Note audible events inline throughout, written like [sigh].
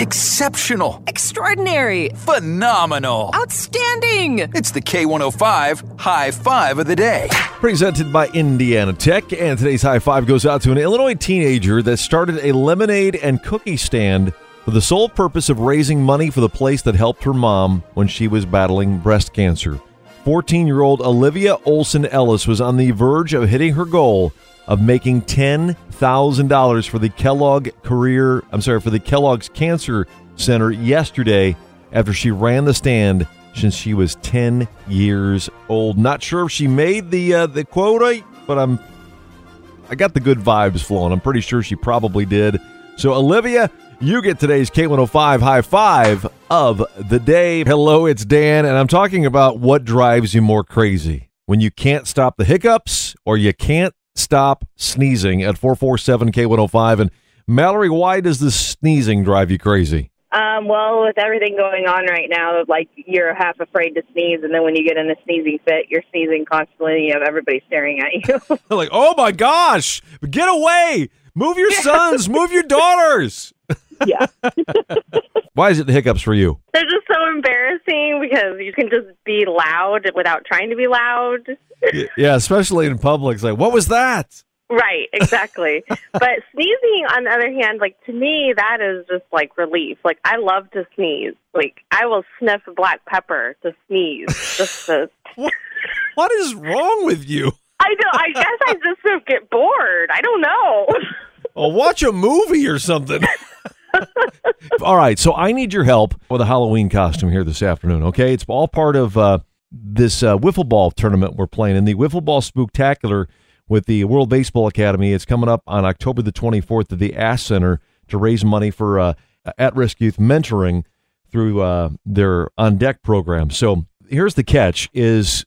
Exceptional. Extraordinary. Phenomenal. Outstanding. It's the K105 High Five of the Day. Presented by Indiana Tech, and today's high five goes out to an Illinois teenager that started a lemonade and cookie stand for the sole purpose of raising money for the place that helped her mom when she was battling breast cancer. 14 year old Olivia Olson Ellis was on the verge of hitting her goal of making $10,000 for the Kellogg Career, I'm sorry, for the Kellogg's Cancer Center yesterday after she ran the stand since she was 10 years old. Not sure if she made the uh, the quota, but I'm I got the good vibes flowing. I'm pretty sure she probably did. So Olivia, you get today's K105 high five of the day. Hello, it's Dan, and I'm talking about what drives you more crazy when you can't stop the hiccups or you can't stop sneezing at 447 K105. And Mallory, why does the sneezing drive you crazy? Um, well, with everything going on right now, like you're half afraid to sneeze, and then when you get in a sneezing fit, you're sneezing constantly. And You have everybody staring at you. [laughs] like, oh my gosh, get away! Move your sons, move your daughters. yeah, [laughs] Why is it the hiccups for you? just so embarrassing because you can just be loud without trying to be loud. Yeah, especially in public. It's like, what was that? Right, exactly. [laughs] but sneezing, on the other hand, like to me, that is just like relief. Like I love to sneeze. Like I will sniff black pepper to sneeze. Just to, [laughs] What is wrong with you? I don't. I guess I [laughs] just sort of get bored. I don't know. Oh, watch a movie or something. All right, so I need your help with a Halloween costume here this afternoon. Okay, it's all part of uh, this uh, wiffle ball tournament we're playing in the wiffle ball spooktacular with the World Baseball Academy. It's coming up on October the 24th at the Ash Center to raise money for uh, at-risk youth mentoring through uh, their on deck program. So here's the catch: is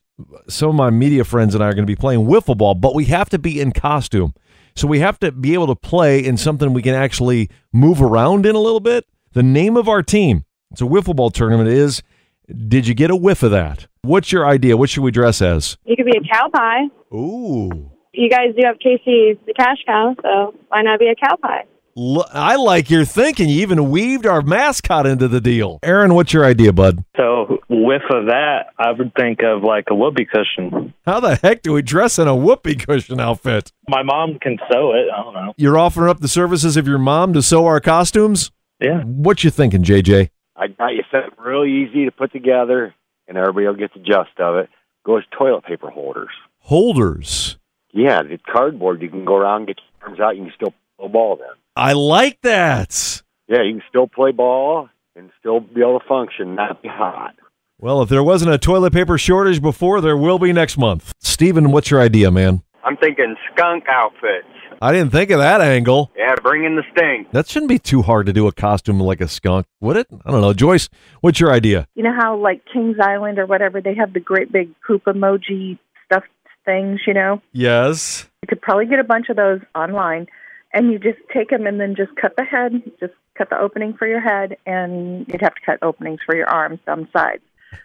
some of my media friends and I are going to be playing wiffle ball, but we have to be in costume. So we have to be able to play in something we can actually move around in a little bit. The name of our team, it's a wiffle ball tournament, is Did you get a whiff of that? What's your idea? What should we dress as? You could be a cow pie. Ooh. You guys do have Casey the cash cow, so why not be a cow pie? L- I like your thinking. You even weaved our mascot into the deal. Aaron, what's your idea, bud? So, whiff of that, I would think of like a whoopee cushion. How the heck do we dress in a whoopee cushion outfit? My mom can sew it. I don't know. You're offering up the services of your mom to sew our costumes? Yeah. What you thinking, JJ? I got you something real easy to put together, and everybody will get the gist of it. Goes toilet paper holders. Holders. Yeah, the cardboard. You can go around, and get your arms out, you can still play ball then. I like that. Yeah, you can still play ball and still be able to function, not be hot. Well, if there wasn't a toilet paper shortage before, there will be next month. Steven, what's your idea, man? I'm thinking skunk outfits. I didn't think of that angle. Yeah, bring in the sting. That shouldn't be too hard to do a costume like a skunk, would it? I don't know. Joyce, what's your idea? You know how like Kings Island or whatever they have the great big poop emoji stuffed things, you know? Yes. You could probably get a bunch of those online and you just take them and then just cut the head, just cut the opening for your head and you'd have to cut openings for your arms some sides.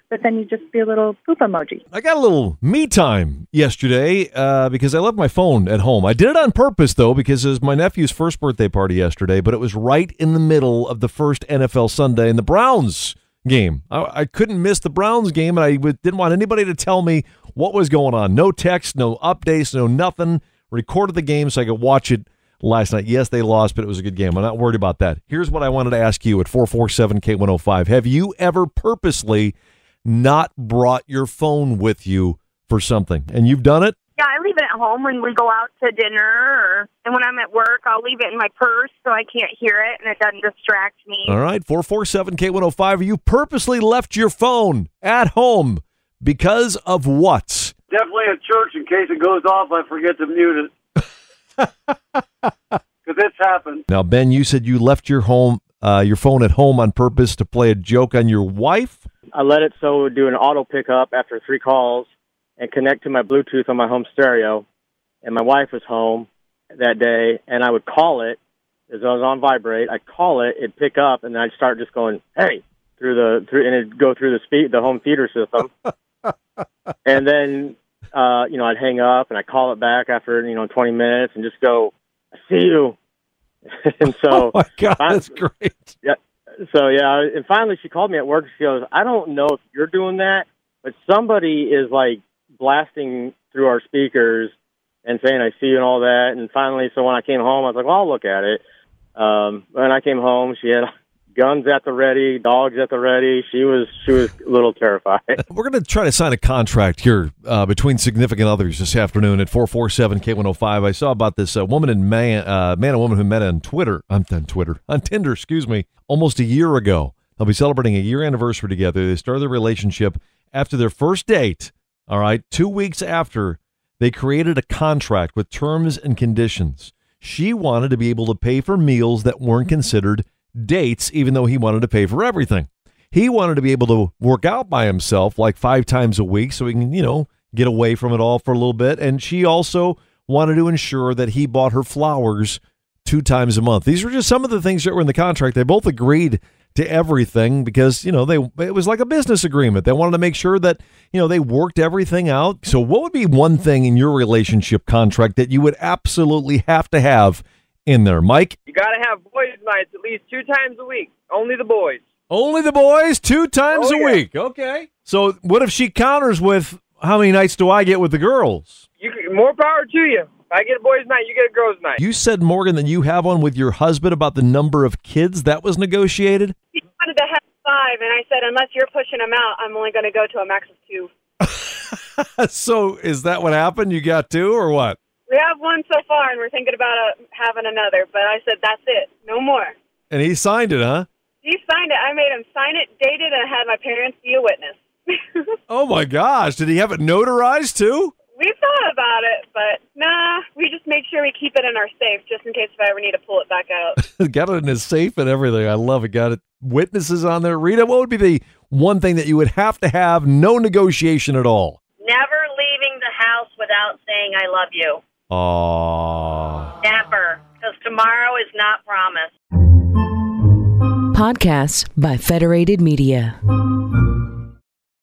But then you just be a little poop emoji. I got a little me time yesterday uh, because I left my phone at home. I did it on purpose, though, because it was my nephew's first birthday party yesterday, but it was right in the middle of the first NFL Sunday and the Browns game. I, I couldn't miss the Browns game, and I w- didn't want anybody to tell me what was going on. No text, no updates, no nothing. Recorded the game so I could watch it last night. Yes, they lost, but it was a good game. I'm not worried about that. Here's what I wanted to ask you at 447 K105. Have you ever purposely not brought your phone with you for something? And you've done it? Yeah, I leave it at home when we go out to dinner, or, and when I'm at work, I'll leave it in my purse so I can't hear it and it doesn't distract me. All right, 447 K105. You purposely left your phone at home because of what? Definitely at church in case it goes off, I forget to mute it. [laughs] Because it's happened. Now, Ben, you said you left your home, uh, your phone at home on purpose to play a joke on your wife. I let it so it would do an auto pickup after three calls and connect to my Bluetooth on my home stereo. And my wife was home that day, and I would call it as I was on vibrate. I'd call it, it'd pick up, and then I'd start just going, "Hey!" through the through, and it'd go through the speed, the home theater system. [laughs] and then, uh, you know, I'd hang up and I'd call it back after you know 20 minutes and just go, "I see you." [laughs] and so, [laughs] Oh my God, I- that's great. yeah. so yeah, and finally she called me at work. She goes, "I don't know if you're doing that, but somebody is like blasting through our speakers and saying I see you and all that." And finally, so when I came home, I was like, "Well, I'll look at it." Um, when I came home, she had guns at the ready, dogs at the ready. She was she was a little terrified. [laughs] We're going to try to sign a contract here uh, between significant others this afternoon at 447 K105. I saw about this uh, woman and man, uh, man and woman who met on Twitter, I'm on Twitter, on Tinder, excuse me, almost a year ago. They'll be celebrating a year anniversary together. They started their relationship after their first date. All right, two weeks after, they created a contract with terms and conditions. She wanted to be able to pay for meals that weren't considered dates, even though he wanted to pay for everything. He wanted to be able to work out by himself like five times a week so he can, you know, get away from it all for a little bit. And she also wanted to ensure that he bought her flowers two times a month. These were just some of the things that were in the contract. They both agreed to everything because, you know, they it was like a business agreement. They wanted to make sure that, you know, they worked everything out. So what would be one thing in your relationship contract that you would absolutely have to have in there, Mike? You got to have boys' nights at least two times a week. Only the boys. Only the boys two times Oh, a yeah. week. Okay. So what if she counters with how many nights do I get with the girls? You more power to you. I get a boys' night, you get a girls' night. You said Morgan that you have one with your husband about the number of kids that was negotiated. He wanted to have five, and I said, unless you're pushing them out, I'm only going to go to a max of two. [laughs] so is that what happened? You got two or what? We have one so far, and we're thinking about uh, having another. But I said, that's it, no more. And he signed it, huh? He signed it. I made him sign it, date it, and I had my parents be a witness. [laughs] Oh my gosh! Did he have it notarized too? we thought about it, but nah, we just make sure we keep it in our safe just in case if I ever need to pull it back out. [laughs] got it in his safe and everything. I love it. Got it. Witnesses on there. Rita, what would be the one thing that you would have to have? No negotiation at all. Never leaving the house without saying I love you. Aww. Never. Because tomorrow is not promised. Podcasts by Federated Media.